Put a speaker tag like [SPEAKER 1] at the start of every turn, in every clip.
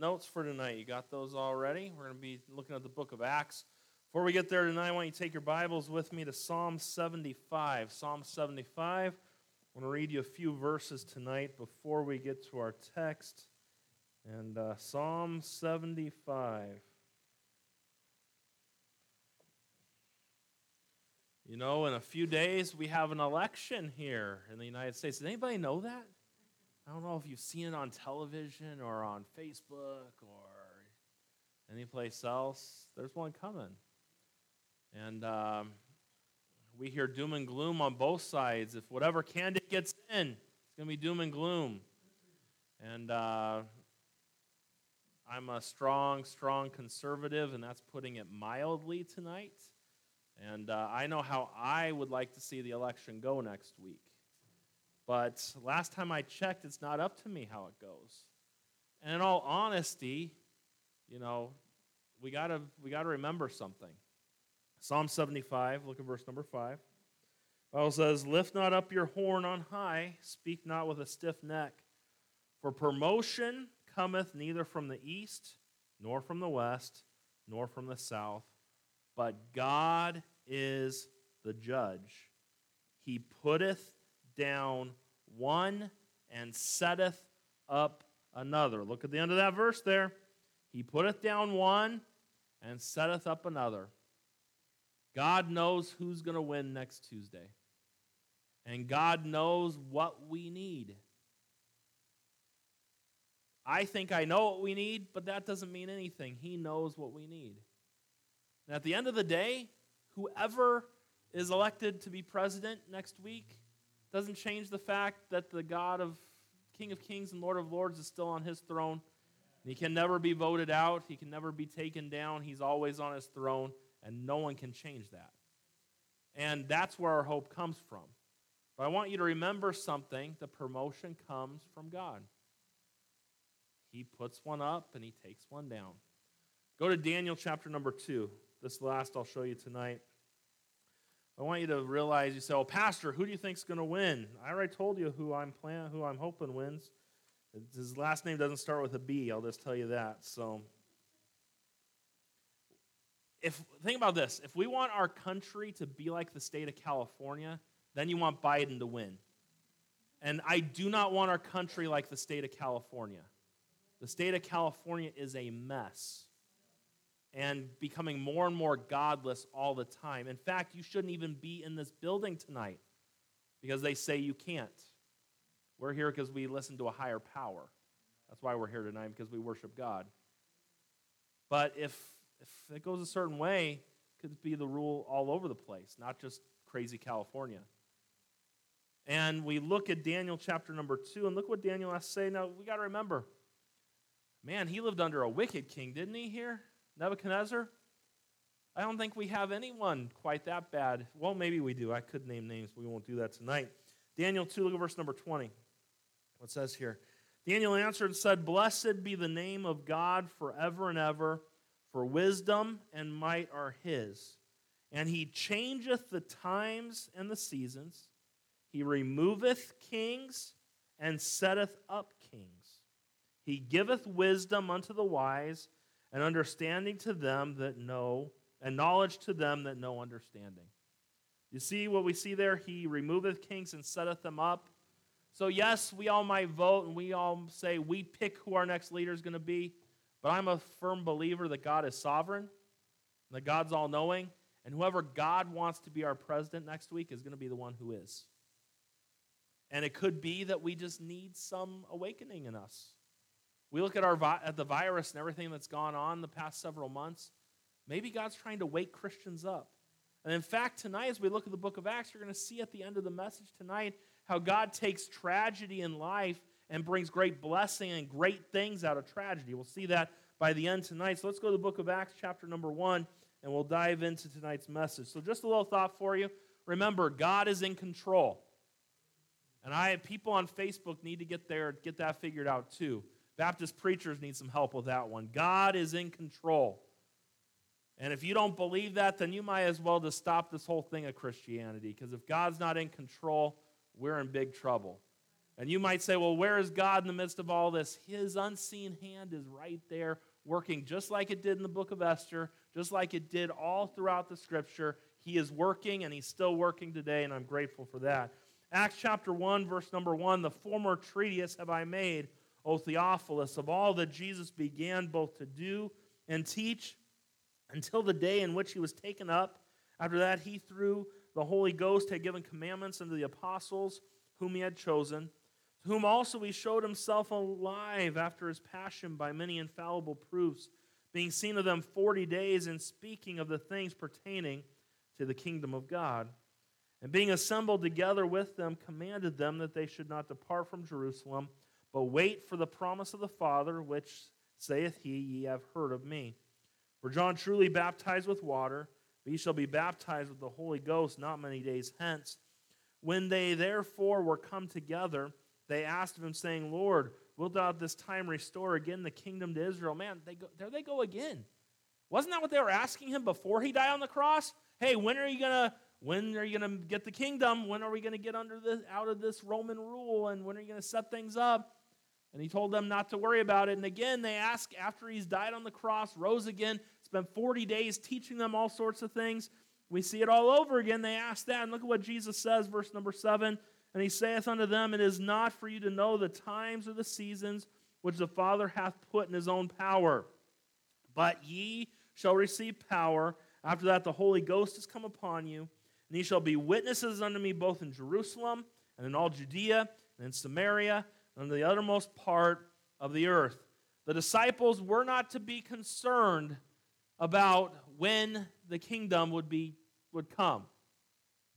[SPEAKER 1] notes for tonight. You got those already? We're going to be looking at the book of Acts. Before we get there tonight, I want you to take your Bibles with me to Psalm 75. Psalm 75. I want to read you a few verses tonight before we get to our text. And uh, Psalm 75. You know, in a few days, we have an election here in the United States. Does anybody know that? I don't know if you've seen it on television or on Facebook or anyplace else. There's one coming. And um, we hear doom and gloom on both sides. If whatever candidate gets in, it's going to be doom and gloom. And uh, I'm a strong, strong conservative, and that's putting it mildly tonight. And uh, I know how I would like to see the election go next week. But last time I checked, it's not up to me how it goes. And in all honesty, you know, we gotta we gotta remember something. Psalm 75, look at verse number 5. Bible says, Lift not up your horn on high, speak not with a stiff neck, for promotion cometh neither from the east, nor from the west, nor from the south, but God is the judge. He putteth down one and setteth up another. Look at the end of that verse there. He putteth down one and setteth up another. God knows who's going to win next Tuesday. And God knows what we need. I think I know what we need, but that doesn't mean anything. He knows what we need. And at the end of the day, whoever is elected to be president next week doesn't change the fact that the God of King of Kings and Lord of Lords is still on his throne. He can never be voted out, he can never be taken down. He's always on his throne, and no one can change that. And that's where our hope comes from. But I want you to remember something the promotion comes from God. He puts one up and he takes one down. Go to Daniel chapter number 2. This last I'll show you tonight. I want you to realize you say, "Oh, Pastor, who do you think's going to win?" I already told you who I'm plan, who I'm hoping wins. His last name doesn't start with a B. I'll just tell you that. So, if think about this, if we want our country to be like the state of California, then you want Biden to win. And I do not want our country like the state of California. The state of California is a mess and becoming more and more godless all the time. In fact, you shouldn't even be in this building tonight because they say you can't. We're here because we listen to a higher power. That's why we're here tonight, because we worship God. But if, if it goes a certain way, it could be the rule all over the place, not just crazy California. And we look at Daniel chapter number two, and look what Daniel has to say. Now, we got to remember, man, he lived under a wicked king, didn't he, here? Nebuchadnezzar? I don't think we have anyone quite that bad. Well, maybe we do. I could name names, but we won't do that tonight. Daniel 2, look at verse number 20. What says here? Daniel answered and said, Blessed be the name of God forever and ever, for wisdom and might are his. And he changeth the times and the seasons. He removeth kings and setteth up kings. He giveth wisdom unto the wise and understanding to them that know, and knowledge to them that know understanding. You see what we see there? He removeth kings and setteth them up. So, yes, we all might vote and we all say we pick who our next leader is going to be, but I'm a firm believer that God is sovereign, that God's all knowing, and whoever God wants to be our president next week is going to be the one who is. And it could be that we just need some awakening in us. We look at, our, at the virus and everything that's gone on the past several months. Maybe God's trying to wake Christians up. And in fact, tonight, as we look at the book of Acts, you're going to see at the end of the message tonight how God takes tragedy in life and brings great blessing and great things out of tragedy. We'll see that by the end tonight. So let's go to the book of Acts, chapter number one, and we'll dive into tonight's message. So, just a little thought for you. Remember, God is in control. And I have people on Facebook need to get there, get that figured out too. Baptist preachers need some help with that one. God is in control. And if you don't believe that, then you might as well just stop this whole thing of Christianity. Because if God's not in control, we're in big trouble. And you might say, well, where is God in the midst of all this? His unseen hand is right there working just like it did in the book of Esther, just like it did all throughout the scripture. He is working and he's still working today, and I'm grateful for that. Acts chapter 1, verse number 1 The former treatise have I made, O Theophilus, of all that Jesus began both to do and teach until the day in which he was taken up. After that, he, through the Holy Ghost, had given commandments unto the apostles whom he had chosen, to whom also he showed himself alive after his passion by many infallible proofs, being seen of them forty days, and speaking of the things pertaining to the kingdom of God. And being assembled together with them, commanded them that they should not depart from Jerusalem, but wait for the promise of the Father, which saith he, Ye have heard of me. For John truly baptized with water, but ye shall be baptized with the Holy Ghost not many days hence. When they therefore were come together, they asked of him, saying, Lord, wilt thou at this time restore again the kingdom to Israel? Man, they go, there they go again. Wasn't that what they were asking him before he died on the cross? Hey, when are you gonna when are you gonna get the kingdom? When are we gonna get under this out of this Roman rule? And when are you gonna set things up? And he told them not to worry about it. And again, they ask after he's died on the cross, rose again, spent 40 days teaching them all sorts of things. We see it all over again. They ask that. And look at what Jesus says, verse number 7. And he saith unto them, It is not for you to know the times or the seasons which the Father hath put in his own power, but ye shall receive power. After that, the Holy Ghost is come upon you, and ye shall be witnesses unto me both in Jerusalem and in all Judea and in Samaria on the uttermost part of the earth. The disciples were not to be concerned about when the kingdom would, be, would come.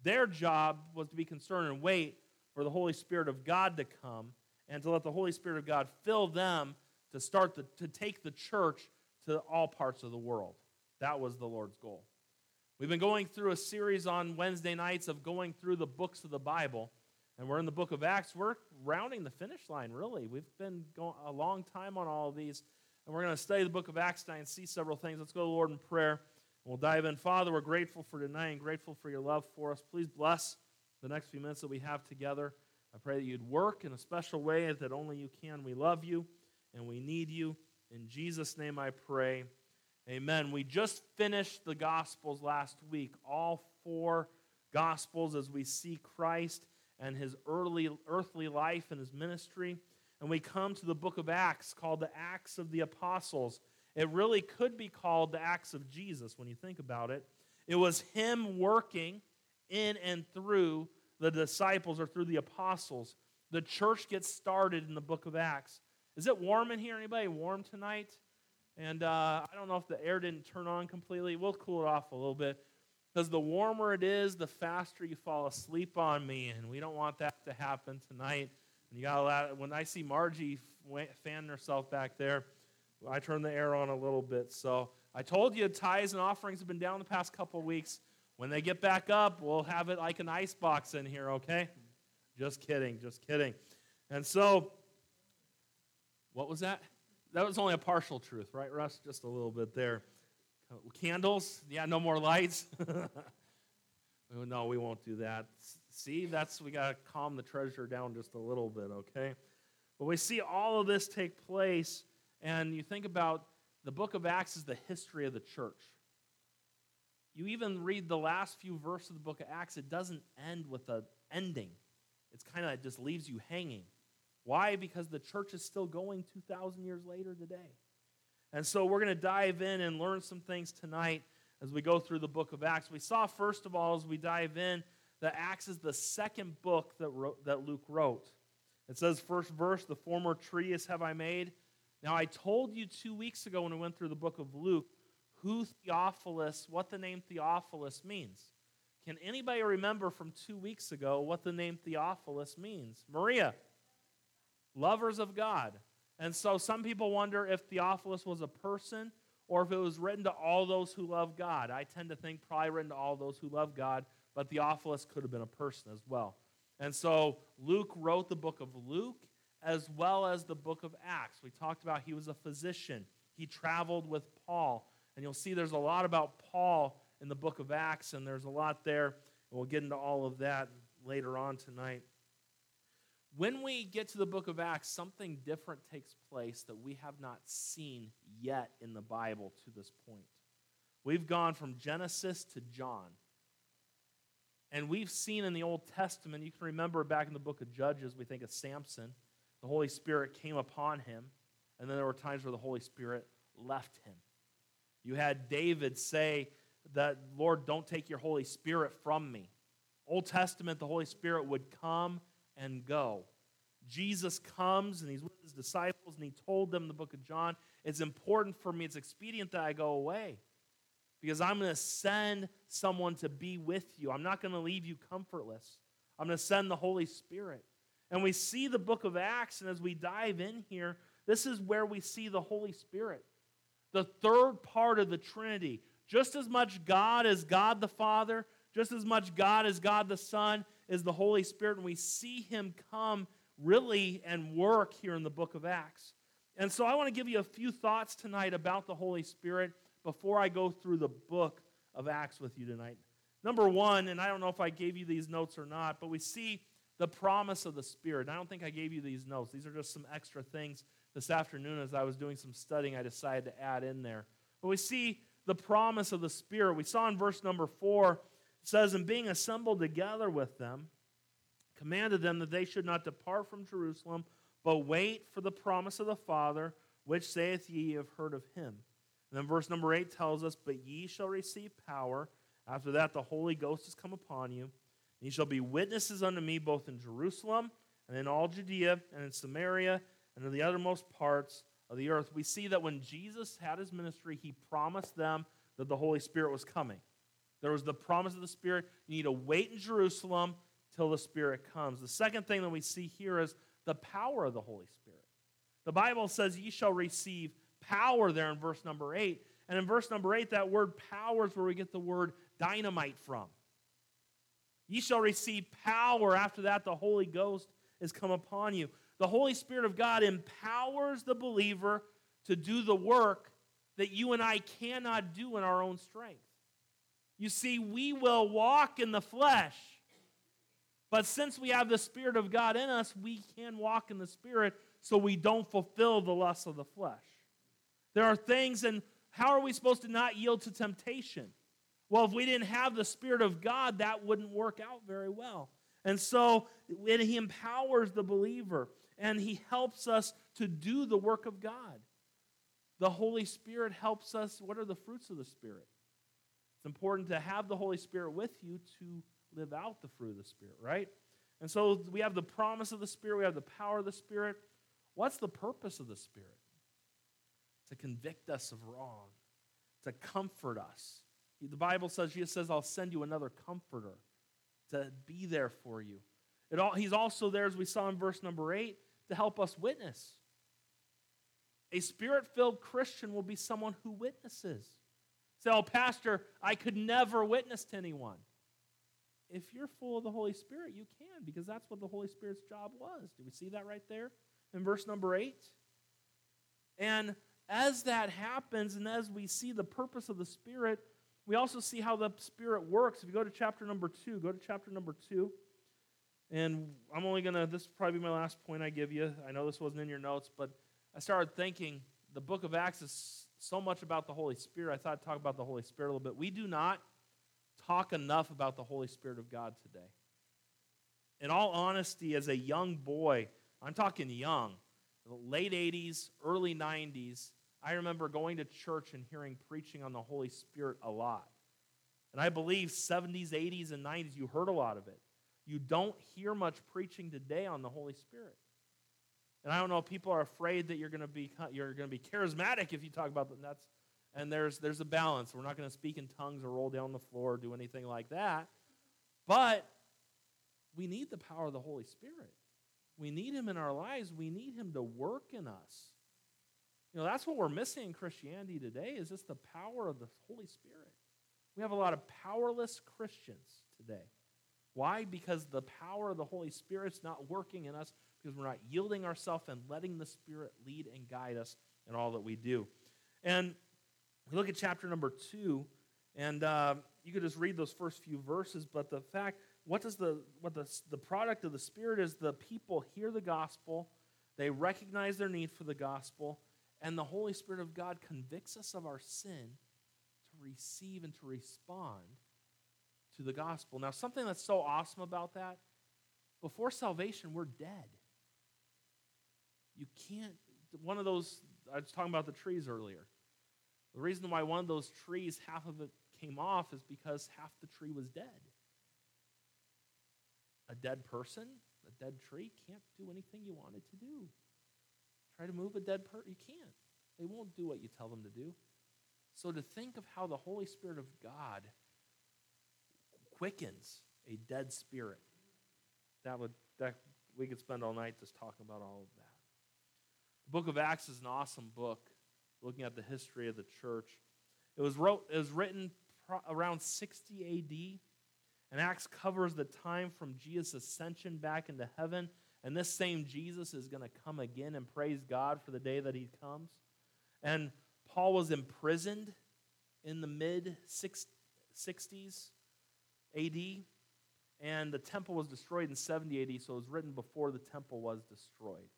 [SPEAKER 1] Their job was to be concerned and wait for the Holy Spirit of God to come and to let the Holy Spirit of God fill them to start the, to take the church to all parts of the world. That was the Lord's goal. We've been going through a series on Wednesday nights of going through the books of the Bible. And we're in the book of Acts. We're rounding the finish line, really. We've been going a long time on all of these. And we're going to study the book of Acts tonight and see several things. Let's go to the Lord in prayer. And We'll dive in. Father, we're grateful for tonight and grateful for your love for us. Please bless the next few minutes that we have together. I pray that you'd work in a special way that only you can. We love you and we need you. In Jesus' name I pray. Amen. We just finished the Gospels last week, all four Gospels as we see Christ and his early earthly life and his ministry. And we come to the book of Acts called the Acts of the Apostles. It really could be called the Acts of Jesus when you think about it. It was him working in and through the disciples or through the apostles. The church gets started in the book of Acts. Is it warm in here? Anybody warm tonight? And uh, I don't know if the air didn't turn on completely. We'll cool it off a little bit. Because the warmer it is, the faster you fall asleep on me, and we don't want that to happen tonight. And you got a lot. When I see Margie fanning herself back there, I turn the air on a little bit. So I told you tithes and offerings have been down the past couple weeks. When they get back up, we'll have it like an ice box in here. Okay? Just kidding. Just kidding. And so, what was that? That was only a partial truth, right, Russ? Just a little bit there. Uh, candles? Yeah, no more lights? Oh, no, we won't do that. See, that's we got to calm the treasure down just a little bit, okay? But we see all of this take place, and you think about the book of Acts is the history of the church. You even read the last few verses of the book of Acts, it doesn't end with an ending. It's kind of just leaves you hanging. Why? Because the church is still going 2,000 years later today. And so we're going to dive in and learn some things tonight as we go through the book of Acts. We saw, first of all, as we dive in, that Acts is the second book that, wrote, that Luke wrote. It says, first verse, the former treatise have I made. Now, I told you two weeks ago when we went through the book of Luke who Theophilus, what the name Theophilus means. Can anybody remember from two weeks ago what the name Theophilus means? Maria, lovers of God. And so some people wonder if Theophilus was a person or if it was written to all those who love God. I tend to think probably written to all those who love God, but Theophilus could have been a person as well. And so Luke wrote the book of Luke as well as the book of Acts. We talked about he was a physician, he traveled with Paul. And you'll see there's a lot about Paul in the book of Acts, and there's a lot there. And we'll get into all of that later on tonight. When we get to the book of Acts, something different takes place that we have not seen yet in the Bible to this point. We've gone from Genesis to John. And we've seen in the Old Testament, you can remember back in the book of Judges, we think of Samson. The Holy Spirit came upon him, and then there were times where the Holy Spirit left him. You had David say that, Lord, don't take your Holy Spirit from me. Old Testament, the Holy Spirit would come and go. Jesus comes and he's with his disciples, and he told them the book of John, It's important for me, it's expedient that I go away because I'm going to send someone to be with you. I'm not going to leave you comfortless. I'm going to send the Holy Spirit. And we see the book of Acts, and as we dive in here, this is where we see the Holy Spirit, the third part of the Trinity. Just as much God as God the Father, just as much God as God the Son, is the Holy Spirit. And we see him come really and work here in the book of Acts. And so I want to give you a few thoughts tonight about the Holy Spirit before I go through the book of Acts with you tonight. Number one, and I don't know if I gave you these notes or not, but we see the promise of the Spirit. I don't think I gave you these notes. These are just some extra things this afternoon as I was doing some studying, I decided to add in there. But we see the promise of the Spirit. We saw in verse number four, it says, And being assembled together with them, commanded them that they should not depart from Jerusalem, but wait for the promise of the Father, which saith ye have heard of him. And then verse number 8 tells us, But ye shall receive power. After that, the Holy Ghost is come upon you. And ye shall be witnesses unto me both in Jerusalem and in all Judea and in Samaria and in the uttermost parts of the earth. We see that when Jesus had his ministry, he promised them that the Holy Spirit was coming. There was the promise of the Spirit. You need to wait in Jerusalem till the Spirit comes. The second thing that we see here is the power of the Holy Spirit. The Bible says, Ye shall receive power there in verse number 8. And in verse number 8, that word power is where we get the word dynamite from. Ye shall receive power. After that, the Holy Ghost is come upon you. The Holy Spirit of God empowers the believer to do the work that you and I cannot do in our own strength. You see, we will walk in the flesh, but since we have the Spirit of God in us, we can walk in the Spirit so we don't fulfill the lusts of the flesh. There are things, and how are we supposed to not yield to temptation? Well, if we didn't have the Spirit of God, that wouldn't work out very well. And so when He empowers the believer and He helps us to do the work of God. The Holy Spirit helps us. What are the fruits of the Spirit? It's important to have the Holy Spirit with you to live out the fruit of the Spirit, right? And so we have the promise of the Spirit, we have the power of the Spirit. What's the purpose of the Spirit? to convict us of wrong, to comfort us. The Bible says, Jesus says, I'll send you another comforter to be there for you. All, he's also there, as we saw in verse number eight, to help us witness. A spirit filled Christian will be someone who witnesses. Say, oh, Pastor, I could never witness to anyone. If you're full of the Holy Spirit, you can, because that's what the Holy Spirit's job was. Do we see that right there in verse number eight? And as that happens and as we see the purpose of the Spirit, we also see how the Spirit works. If you go to chapter number two, go to chapter number two. And I'm only going to, this will probably be my last point I give you. I know this wasn't in your notes, but I started thinking the book of Acts is so much about the Holy Spirit. I thought I'd talk about the Holy Spirit a little bit. We do not talk enough about the Holy Spirit of God today. In all honesty, as a young boy, I'm talking young, late 80s, early 90s, I remember going to church and hearing preaching on the Holy Spirit a lot. And I believe 70s, 80s, and 90s, you heard a lot of it. You don't hear much preaching today on the Holy Spirit. And I don't know, people are afraid that you're going to be you're going to be charismatic if you talk about the nuts. And there's there's a balance. We're not going to speak in tongues or roll down the floor or do anything like that. But we need the power of the Holy Spirit. We need him in our lives. We need him to work in us. You know, that's what we're missing in Christianity today is just the power of the Holy Spirit. We have a lot of powerless Christians today. Why? Because the power of the Holy Spirit's not working in us because we're not yielding ourselves and letting the Spirit lead and guide us in all that we do. And we look at chapter number two, and uh, you could just read those first few verses, but the fact what does the what the, the product of the Spirit is the people hear the gospel, they recognize their need for the gospel, and the Holy Spirit of God convicts us of our sin to receive and to respond to the gospel. Now, something that's so awesome about that, before salvation, we're dead. You can't, one of those, I was talking about the trees earlier. The reason why one of those trees, half of it came off, is because half the tree was dead. A dead person, a dead tree, can't do anything you want it to do. Try to move a dead person, you can't. They won't do what you tell them to do. So to think of how the Holy Spirit of God quickens a dead spirit, that would that we could spend all night just talking about all of that. The book of Acts is an awesome book, looking at the history of the church. It was wrote it was written around 60 A.D. And Acts covers the time from Jesus' ascension back into heaven. And this same Jesus is going to come again and praise God for the day that he comes. And Paul was imprisoned in the mid 60s AD, and the temple was destroyed in 70 AD, so it was written before the temple was destroyed.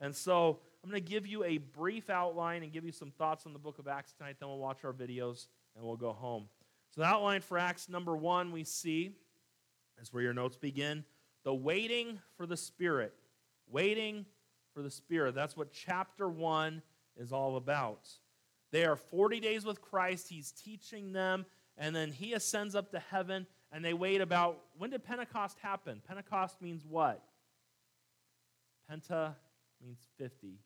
[SPEAKER 1] And so I'm going to give you a brief outline and give you some thoughts on the book of Acts tonight. Then we'll watch our videos and we'll go home. So, the outline for Acts number one, we see, is where your notes begin the waiting for the Spirit. Waiting for the Spirit. That's what chapter one is all about. They are 40 days with Christ. He's teaching them, and then he ascends up to heaven, and they wait about when did Pentecost happen? Pentecost means what? Penta means 50.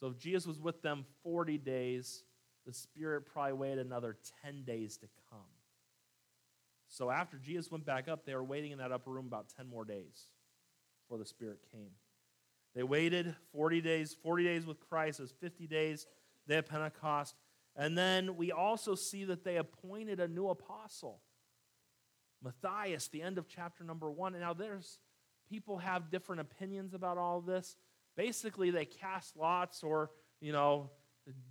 [SPEAKER 1] So if Jesus was with them 40 days, the Spirit probably waited another 10 days to come. So after Jesus went back up, they were waiting in that upper room about 10 more days before the Spirit came. They waited 40 days, 40 days with Christ, as 50 days, they had Pentecost. And then we also see that they appointed a new apostle, Matthias, the end of chapter number one. And now there's people have different opinions about all this. Basically, they cast lots or, you know,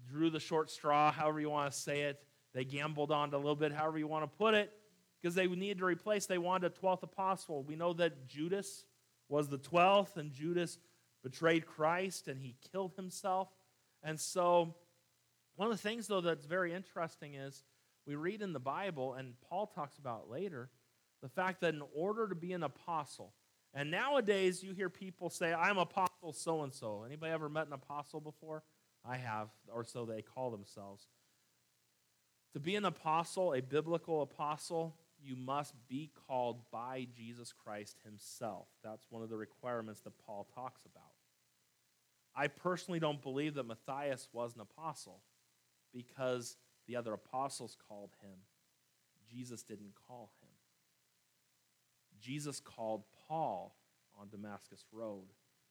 [SPEAKER 1] drew the short straw, however you want to say it. They gambled on it a little bit, however you want to put it, because they needed to replace, they wanted a 12th apostle. We know that Judas was the 12th, and Judas betrayed Christ and he killed himself. And so, one of the things, though, that's very interesting is we read in the Bible, and Paul talks about later, the fact that in order to be an apostle, and nowadays you hear people say, I'm apostle so and so. Anybody ever met an apostle before? I have, or so they call themselves. To be an apostle, a biblical apostle, you must be called by Jesus Christ himself. That's one of the requirements that Paul talks about. I personally don't believe that Matthias was an apostle because the other apostles called him. Jesus didn't call him. Jesus called Paul on Damascus Road,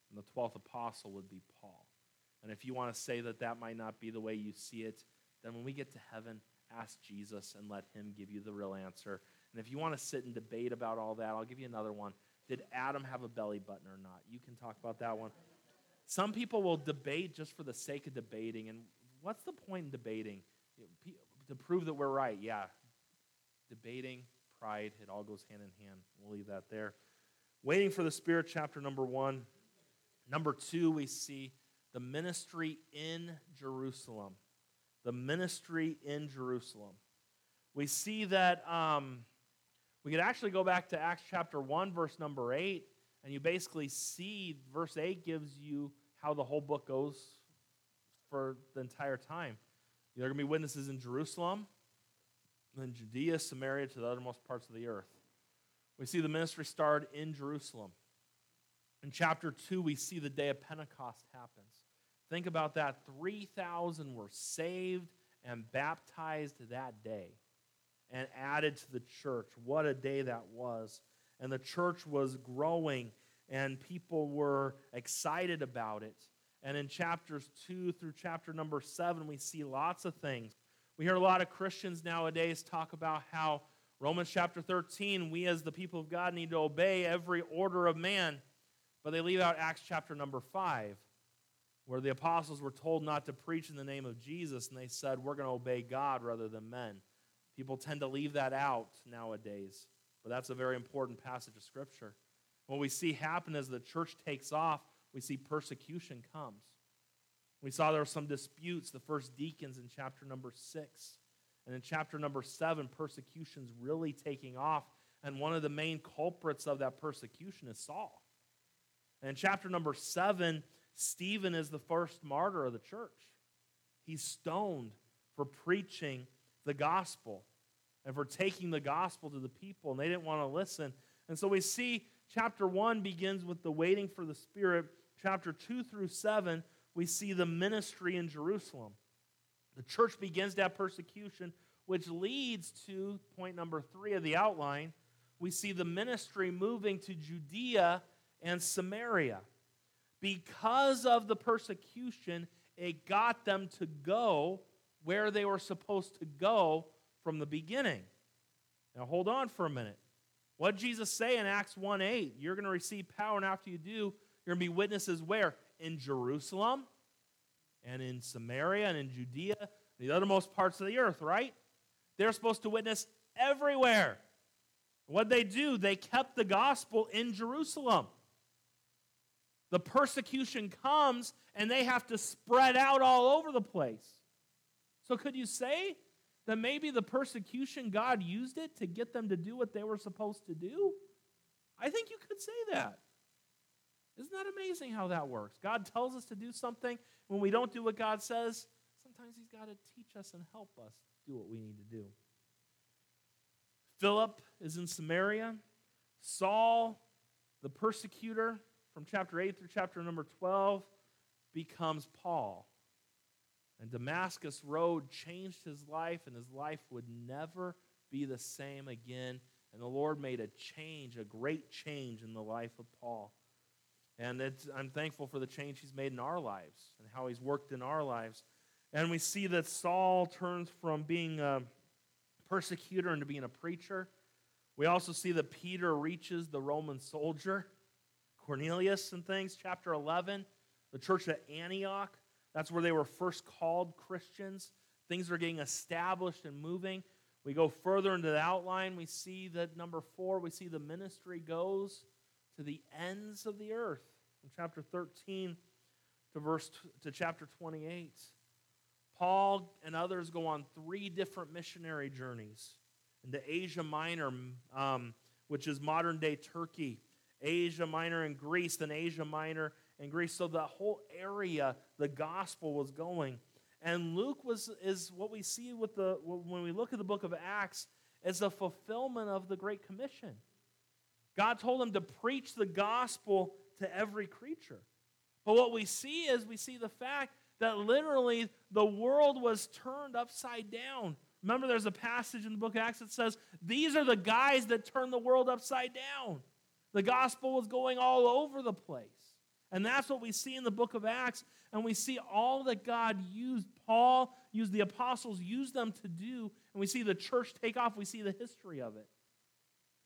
[SPEAKER 1] and the 12th apostle would be Paul. And if you want to say that that might not be the way you see it, then when we get to heaven, ask Jesus and let him give you the real answer. And if you want to sit and debate about all that, I'll give you another one. Did Adam have a belly button or not? You can talk about that one. Some people will debate just for the sake of debating. And what's the point in debating? To prove that we're right, yeah. Debating, pride, it all goes hand in hand. We'll leave that there. Waiting for the Spirit, chapter number one. Number two, we see the ministry in Jerusalem. The ministry in Jerusalem. We see that um, we could actually go back to Acts chapter 1, verse number 8, and you basically see verse 8 gives you how the whole book goes for the entire time. There are going to be witnesses in Jerusalem, then Judea, Samaria, to the uttermost parts of the earth. We see the ministry started in Jerusalem. In chapter 2, we see the day of Pentecost happens. Think about that. 3,000 were saved and baptized that day and added to the church. What a day that was. And the church was growing, and people were excited about it. And in chapters 2 through chapter number 7, we see lots of things. We hear a lot of Christians nowadays talk about how Romans chapter 13, we as the people of God need to obey every order of man. But they leave out Acts chapter number 5, where the apostles were told not to preach in the name of Jesus, and they said, We're going to obey God rather than men. People tend to leave that out nowadays. but that's a very important passage of Scripture. What we see happen as the church takes off, we see persecution comes. We saw there were some disputes, the first deacons in chapter number six. And in chapter number seven, persecution's really taking off. And one of the main culprits of that persecution is Saul. And in chapter number seven, Stephen is the first martyr of the church. He's stoned for preaching the gospel and for taking the gospel to the people, and they didn't want to listen. And so we see chapter 1 begins with the waiting for the Spirit. Chapter 2 through 7, we see the ministry in Jerusalem. The church begins to have persecution, which leads to point number three of the outline. We see the ministry moving to Judea and Samaria. Because of the persecution, it got them to go where they were supposed to go from the beginning. Now, hold on for a minute. What did Jesus say in Acts 1 8? You're going to receive power, and after you do, you're going to be witnesses where? In Jerusalem, and in Samaria, and in Judea, the uttermost parts of the earth, right? They're supposed to witness everywhere. What they do, they kept the gospel in Jerusalem. The persecution comes and they have to spread out all over the place. So, could you say that maybe the persecution, God used it to get them to do what they were supposed to do? I think you could say that. Isn't that amazing how that works? God tells us to do something. When we don't do what God says, sometimes He's got to teach us and help us do what we need to do. Philip is in Samaria. Saul, the persecutor, from chapter 8 through chapter number 12 becomes Paul. And Damascus Road changed his life, and his life would never be the same again. And the Lord made a change, a great change in the life of Paul. And I'm thankful for the change he's made in our lives and how he's worked in our lives. And we see that Saul turns from being a persecutor into being a preacher. We also see that Peter reaches the Roman soldier Cornelius and things, chapter 11, the church at Antioch. That's where they were first called Christians. Things are getting established and moving. We go further into the outline. We see that number four, we see the ministry goes to the ends of the earth. From chapter 13 to verse to chapter 28. Paul and others go on three different missionary journeys into Asia Minor, um, which is modern day Turkey. Asia Minor and Greece, then Asia Minor and Greece. So the whole area, the gospel was going. And Luke was is what we see with the when we look at the book of Acts as the fulfillment of the Great Commission. God told him to preach the gospel to every creature. But what we see is we see the fact that literally the world was turned upside down. Remember, there's a passage in the book of Acts that says, These are the guys that turn the world upside down. The gospel was going all over the place. And that's what we see in the book of Acts. And we see all that God used Paul, used the apostles, used them to do. And we see the church take off. We see the history of it.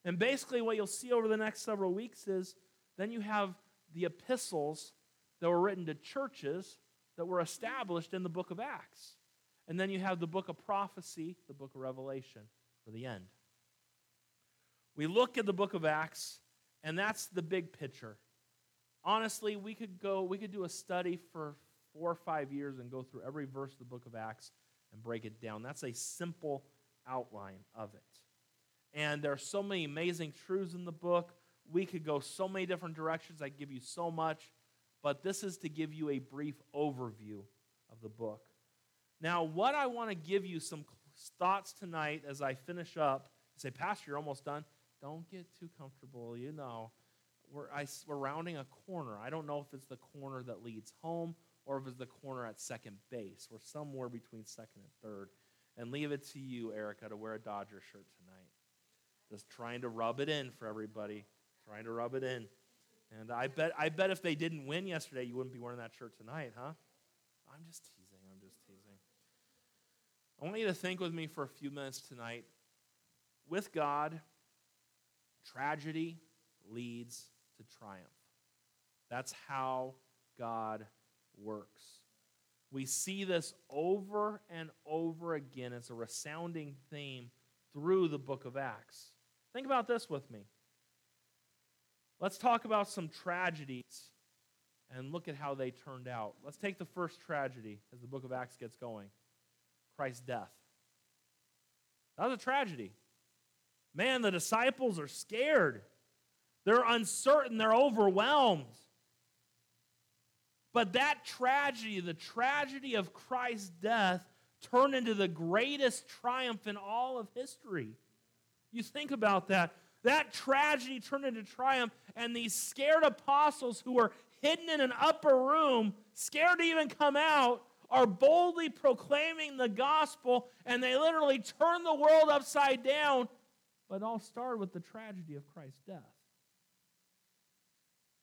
[SPEAKER 1] And basically, what you'll see over the next several weeks is then you have the epistles that were written to churches that were established in the book of Acts. And then you have the book of prophecy, the book of Revelation, for the end. We look at the book of Acts and that's the big picture. Honestly, we could go, we could do a study for four or five years and go through every verse of the book of Acts and break it down. That's a simple outline of it. And there are so many amazing truths in the book. We could go so many different directions. I give you so much, but this is to give you a brief overview of the book. Now, what I want to give you some thoughts tonight as I finish up. say, Pastor, you're almost done. Don't get too comfortable. You know, we're, I, we're rounding a corner. I don't know if it's the corner that leads home or if it's the corner at second base. We're somewhere between second and third. And leave it to you, Erica, to wear a Dodger shirt tonight. Just trying to rub it in for everybody. Trying to rub it in. And I bet, I bet if they didn't win yesterday, you wouldn't be wearing that shirt tonight, huh? I'm just teasing. I'm just teasing. I want you to think with me for a few minutes tonight. With God, Tragedy leads to triumph. That's how God works. We see this over and over again. It's a resounding theme through the book of Acts. Think about this with me. Let's talk about some tragedies and look at how they turned out. Let's take the first tragedy as the book of Acts gets going Christ's death. That was a tragedy. Man, the disciples are scared. They're uncertain. They're overwhelmed. But that tragedy, the tragedy of Christ's death, turned into the greatest triumph in all of history. You think about that. That tragedy turned into triumph, and these scared apostles who were hidden in an upper room, scared to even come out, are boldly proclaiming the gospel, and they literally turn the world upside down. But it all started with the tragedy of Christ's death.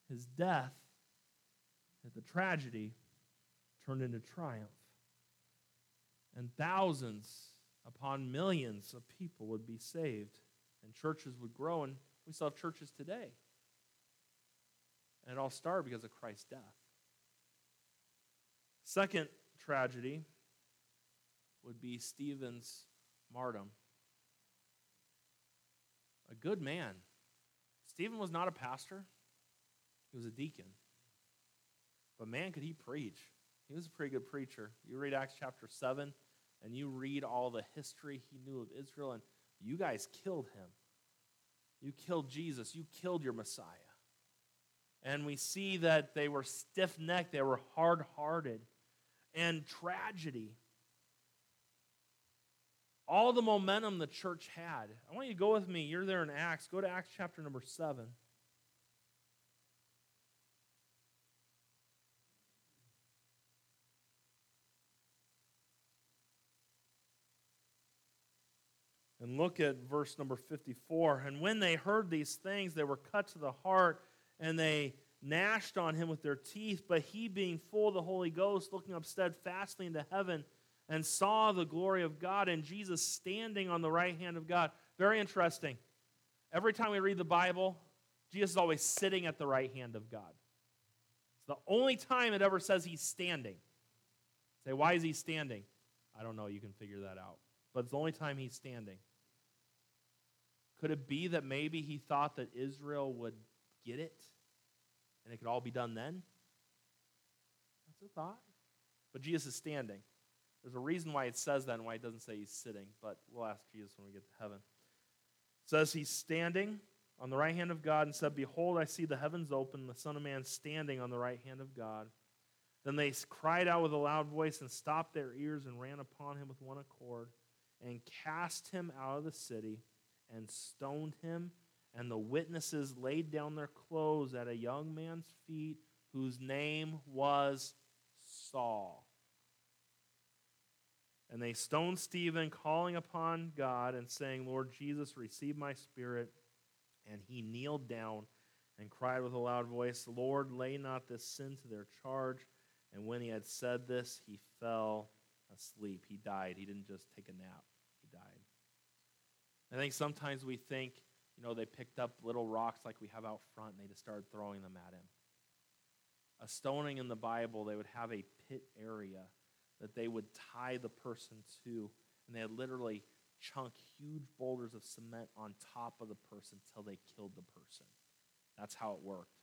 [SPEAKER 1] His death, the tragedy, turned into triumph. And thousands upon millions of people would be saved, and churches would grow, and we still have churches today. And it all started because of Christ's death. Second tragedy would be Stephen's martyrdom. A good man. Stephen was not a pastor, he was a deacon. But man, could he preach. He was a pretty good preacher. You read Acts chapter 7, and you read all the history he knew of Israel, and you guys killed him. You killed Jesus. You killed your Messiah. And we see that they were stiff necked, they were hard hearted, and tragedy. All the momentum the church had. I want you to go with me. You're there in Acts. Go to Acts chapter number 7. And look at verse number 54. And when they heard these things, they were cut to the heart, and they gnashed on him with their teeth. But he, being full of the Holy Ghost, looking up steadfastly into heaven, and saw the glory of God and Jesus standing on the right hand of God. Very interesting. Every time we read the Bible, Jesus is always sitting at the right hand of God. It's the only time it ever says he's standing. Say, why is he standing? I don't know. You can figure that out. But it's the only time he's standing. Could it be that maybe he thought that Israel would get it and it could all be done then? That's a thought. But Jesus is standing. There's a reason why it says that and why it doesn't say he's sitting, but we'll ask Jesus when we get to heaven. It says he's standing on the right hand of God and said, Behold, I see the heavens open, the Son of Man standing on the right hand of God. Then they cried out with a loud voice and stopped their ears and ran upon him with one accord and cast him out of the city and stoned him. And the witnesses laid down their clothes at a young man's feet whose name was Saul. And they stoned Stephen, calling upon God and saying, Lord Jesus, receive my spirit. And he kneeled down and cried with a loud voice, Lord, lay not this sin to their charge. And when he had said this, he fell asleep. He died. He didn't just take a nap. I think sometimes we think, you know, they picked up little rocks like we have out front and they just started throwing them at him. A stoning in the Bible, they would have a pit area that they would tie the person to, and they would literally chunk huge boulders of cement on top of the person till they killed the person. That's how it worked.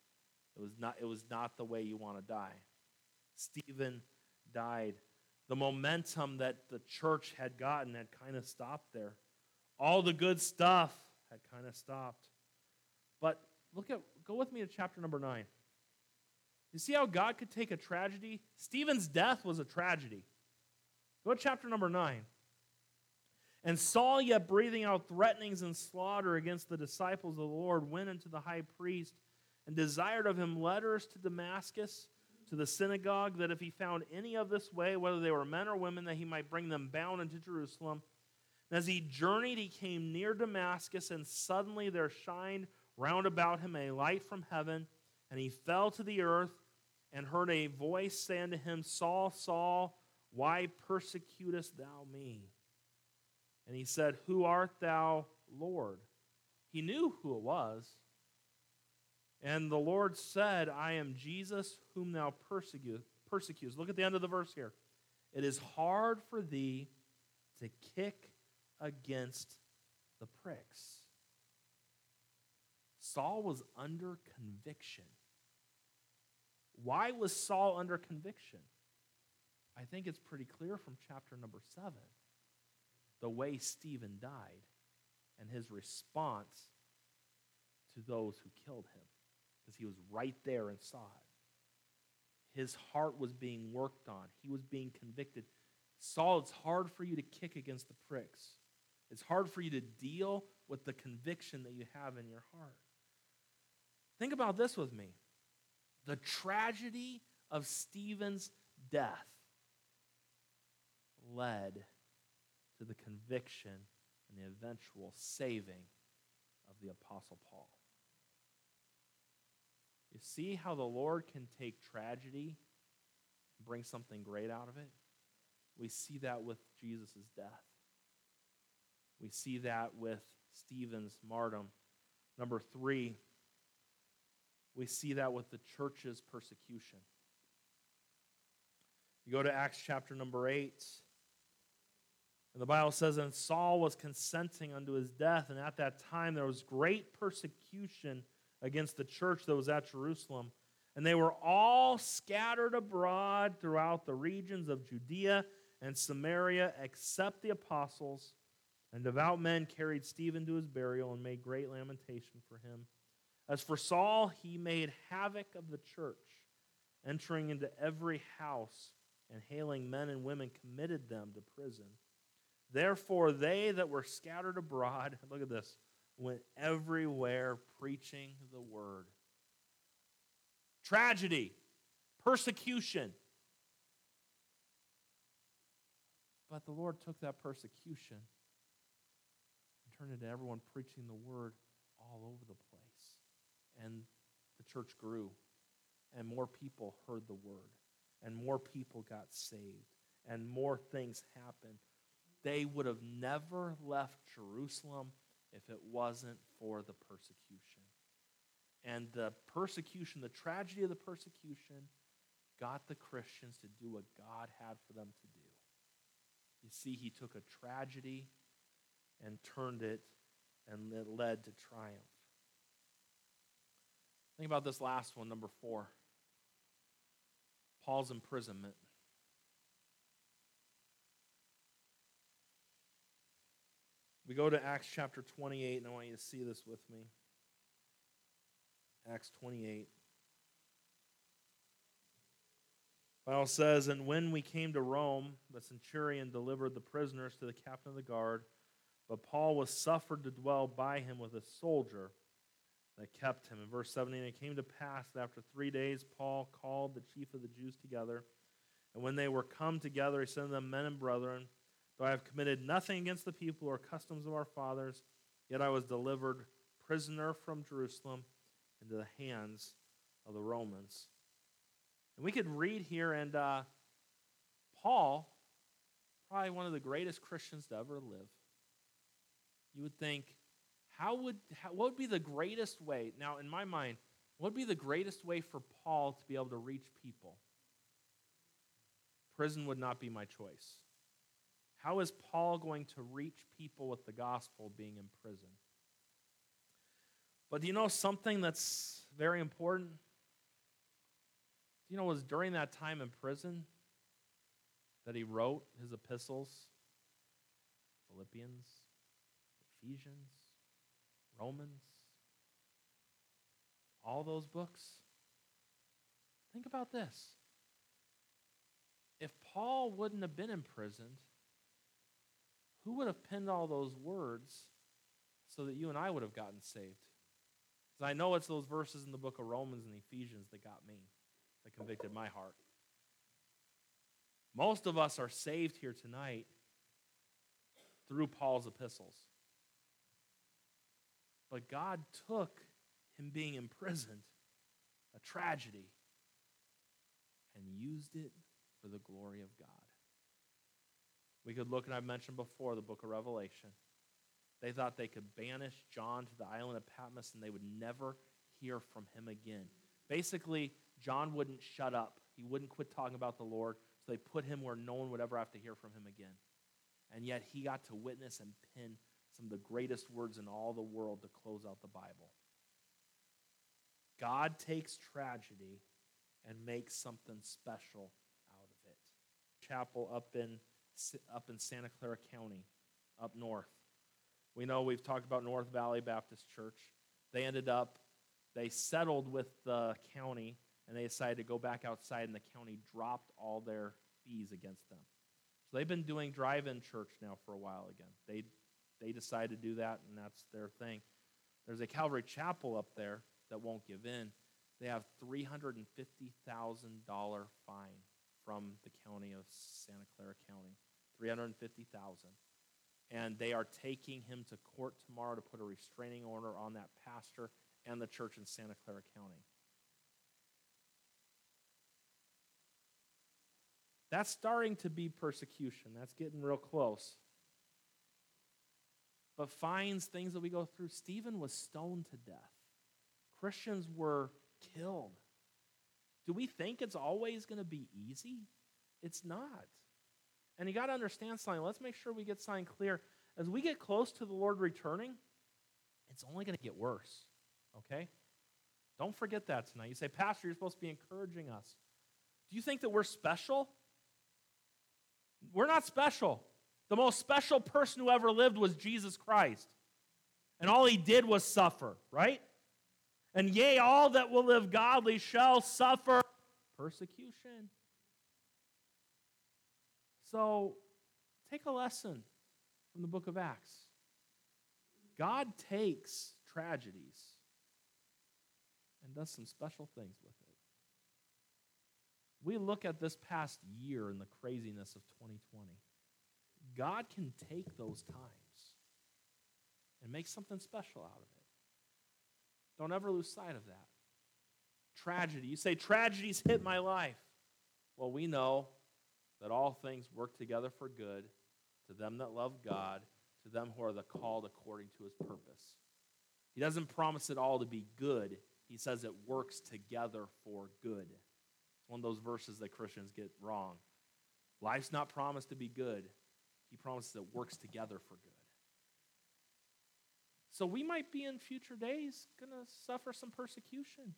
[SPEAKER 1] It was not, it was not the way you want to die. Stephen died. The momentum that the church had gotten had kind of stopped there all the good stuff had kind of stopped. But look at, go with me to chapter number nine. You see how God could take a tragedy? Stephen's death was a tragedy. Go to chapter number nine. And Saul, yet breathing out threatenings and slaughter against the disciples of the Lord, went unto the high priest and desired of him letters to Damascus, to the synagogue, that if he found any of this way, whether they were men or women, that he might bring them bound into Jerusalem. As he journeyed, he came near Damascus, and suddenly there shined round about him a light from heaven, and he fell to the earth and heard a voice saying to him, Saul, Saul, why persecutest thou me? And he said, Who art thou, Lord? He knew who it was. And the Lord said, I am Jesus whom thou persecutest. Look at the end of the verse here. It is hard for thee to kick against the pricks. Saul was under conviction. Why was Saul under conviction? I think it's pretty clear from chapter number seven the way Stephen died and his response to those who killed him because he was right there and saw it. His heart was being worked on, he was being convicted. Saul, it's hard for you to kick against the pricks. It's hard for you to deal with the conviction that you have in your heart. Think about this with me the tragedy of Stephen's death led to the conviction and the eventual saving of the Apostle Paul. You see how the Lord can take tragedy and bring something great out of it? We see that with Jesus' death. We see that with Stephen's martyrdom. Number three, we see that with the church's persecution. You go to Acts chapter number 8, and the Bible says, And Saul was consenting unto his death, and at that time there was great persecution against the church that was at Jerusalem. And they were all scattered abroad throughout the regions of Judea and Samaria, except the apostles. And devout men carried Stephen to his burial and made great lamentation for him. As for Saul, he made havoc of the church, entering into every house and hailing men and women, committed them to prison. Therefore, they that were scattered abroad, look at this, went everywhere preaching the word. Tragedy, persecution. But the Lord took that persecution turned into everyone preaching the word all over the place. And the church grew, and more people heard the word, and more people got saved, and more things happened. They would have never left Jerusalem if it wasn't for the persecution. And the persecution, the tragedy of the persecution, got the Christians to do what God had for them to do. You see, he took a tragedy and turned it, and it led to triumph. Think about this last one, number four Paul's imprisonment. We go to Acts chapter 28, and I want you to see this with me. Acts 28. Bible says, And when we came to Rome, the centurion delivered the prisoners to the captain of the guard, but Paul was suffered to dwell by him with a soldier that kept him. In verse 17, it came to pass that after three days, Paul called the chief of the Jews together. And when they were come together, he said to them, Men and brethren, Though I have committed nothing against the people or customs of our fathers, yet I was delivered prisoner from Jerusalem into the hands of the Romans. And we could read here, and uh, Paul, probably one of the greatest Christians to ever live. You would think, how would how, what would be the greatest way? Now, in my mind, what would be the greatest way for Paul to be able to reach people? Prison would not be my choice. How is Paul going to reach people with the gospel being in prison? But do you know something that's very important? Do you know it was during that time in prison that he wrote his epistles? Philippians, Ephesians, Romans, all those books. Think about this. If Paul wouldn't have been imprisoned, who would have penned all those words so that you and I would have gotten saved? Because I know it's those verses in the book of Romans and Ephesians that got me, that convicted my heart. Most of us are saved here tonight through Paul's epistles. But God took him being imprisoned, a tragedy, and used it for the glory of God. We could look, and I've mentioned before, the book of Revelation. They thought they could banish John to the island of Patmos and they would never hear from him again. Basically, John wouldn't shut up. He wouldn't quit talking about the Lord, so they put him where no one would ever have to hear from him again. And yet he got to witness and pen some of the greatest words in all the world to close out the Bible. God takes tragedy and makes something special out of it. Chapel up in up in Santa Clara County, up north. We know we've talked about North Valley Baptist Church. They ended up they settled with the county and they decided to go back outside and the county dropped all their fees against them. So they've been doing drive-in church now for a while again. They they decide to do that and that's their thing. There's a Calvary Chapel up there that won't give in. They have $350,000 fine from the county of Santa Clara County. 350,000. And they are taking him to court tomorrow to put a restraining order on that pastor and the church in Santa Clara County. That's starting to be persecution. That's getting real close. But finds things that we go through. Stephen was stoned to death. Christians were killed. Do we think it's always going to be easy? It's not. And you got to understand something. Let's make sure we get something clear. As we get close to the Lord returning, it's only going to get worse. Okay? Don't forget that tonight. You say, Pastor, you're supposed to be encouraging us. Do you think that we're special? We're not special. The most special person who ever lived was Jesus Christ. And all he did was suffer, right? And yea, all that will live godly shall suffer persecution. So take a lesson from the book of Acts. God takes tragedies and does some special things with it. We look at this past year and the craziness of 2020. God can take those times and make something special out of it. Don't ever lose sight of that. Tragedy. You say, tragedies hit my life. Well, we know that all things work together for good to them that love God, to them who are the called according to his purpose. He doesn't promise it all to be good, he says it works together for good. It's one of those verses that Christians get wrong. Life's not promised to be good, he promises it works together for good. So we might be in future days going to suffer some persecution.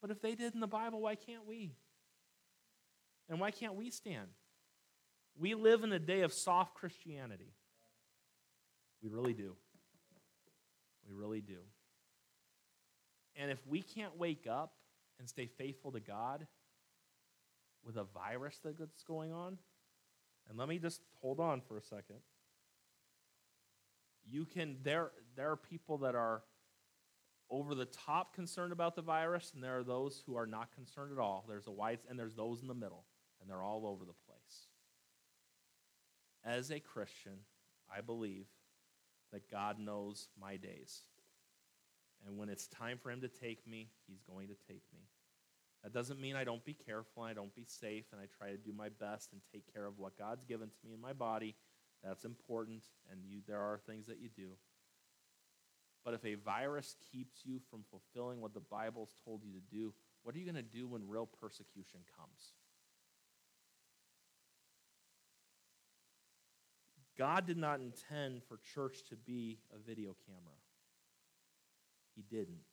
[SPEAKER 1] But if they did in the Bible, why can't we? And why can't we stand? We live in a day of soft Christianity. We really do. We really do. And if we can't wake up and stay faithful to God with a virus that's going on, and let me just hold on for a second. You can there there are people that are over the top concerned about the virus and there are those who are not concerned at all. There's a wide and there's those in the middle and they're all over the place. As a christian i believe that god knows my days. And when it's time for him to take me he's going to take me that doesn't mean i don't be careful and i don't be safe and i try to do my best and take care of what god's given to me in my body that's important, and you, there are things that you do. But if a virus keeps you from fulfilling what the Bible's told you to do, what are you going to do when real persecution comes? God did not intend for church to be a video camera. He didn't.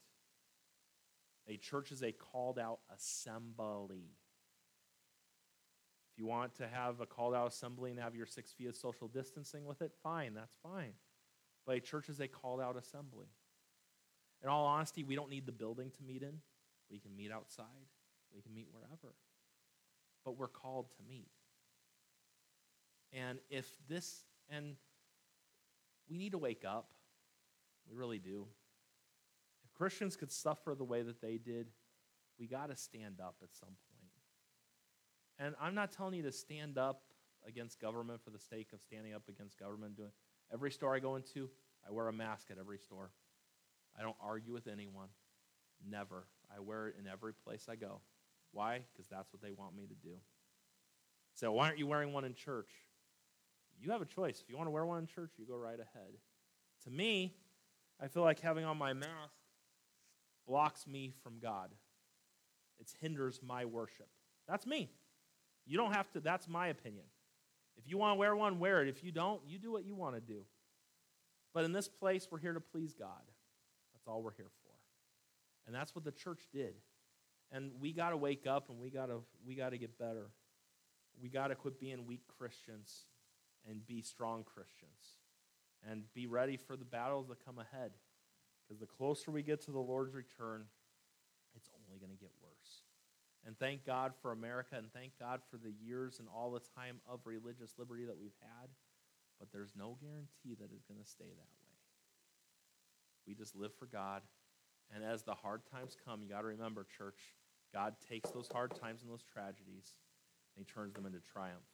[SPEAKER 1] A church is a called out assembly If you want to have a called out assembly and have your six feet of social distancing with it, fine, that's fine. But a church is a called out assembly. In all honesty, we don't need the building to meet in. We can meet outside, we can meet wherever. But we're called to meet. And if this, and we need to wake up, we really do. Christians could suffer the way that they did, we got to stand up at some point. And I'm not telling you to stand up against government for the sake of standing up against government. Doing every store I go into, I wear a mask at every store. I don't argue with anyone. Never. I wear it in every place I go. Why? Because that's what they want me to do. So why aren't you wearing one in church? You have a choice. If you want to wear one in church, you go right ahead. To me, I feel like having on my mask blocks me from God. It hinders my worship. That's me. You don't have to, that's my opinion. If you want to wear one, wear it. If you don't, you do what you want to do. But in this place, we're here to please God. That's all we're here for. And that's what the church did. And we got to wake up and we got to we got to get better. We got to quit being weak Christians and be strong Christians and be ready for the battles that come ahead. Because the closer we get to the Lord's return, it's only going to get worse. And thank God for America and thank God for the years and all the time of religious liberty that we've had. But there's no guarantee that it's going to stay that way. We just live for God. And as the hard times come, you got to remember, church, God takes those hard times and those tragedies and he turns them into triumph.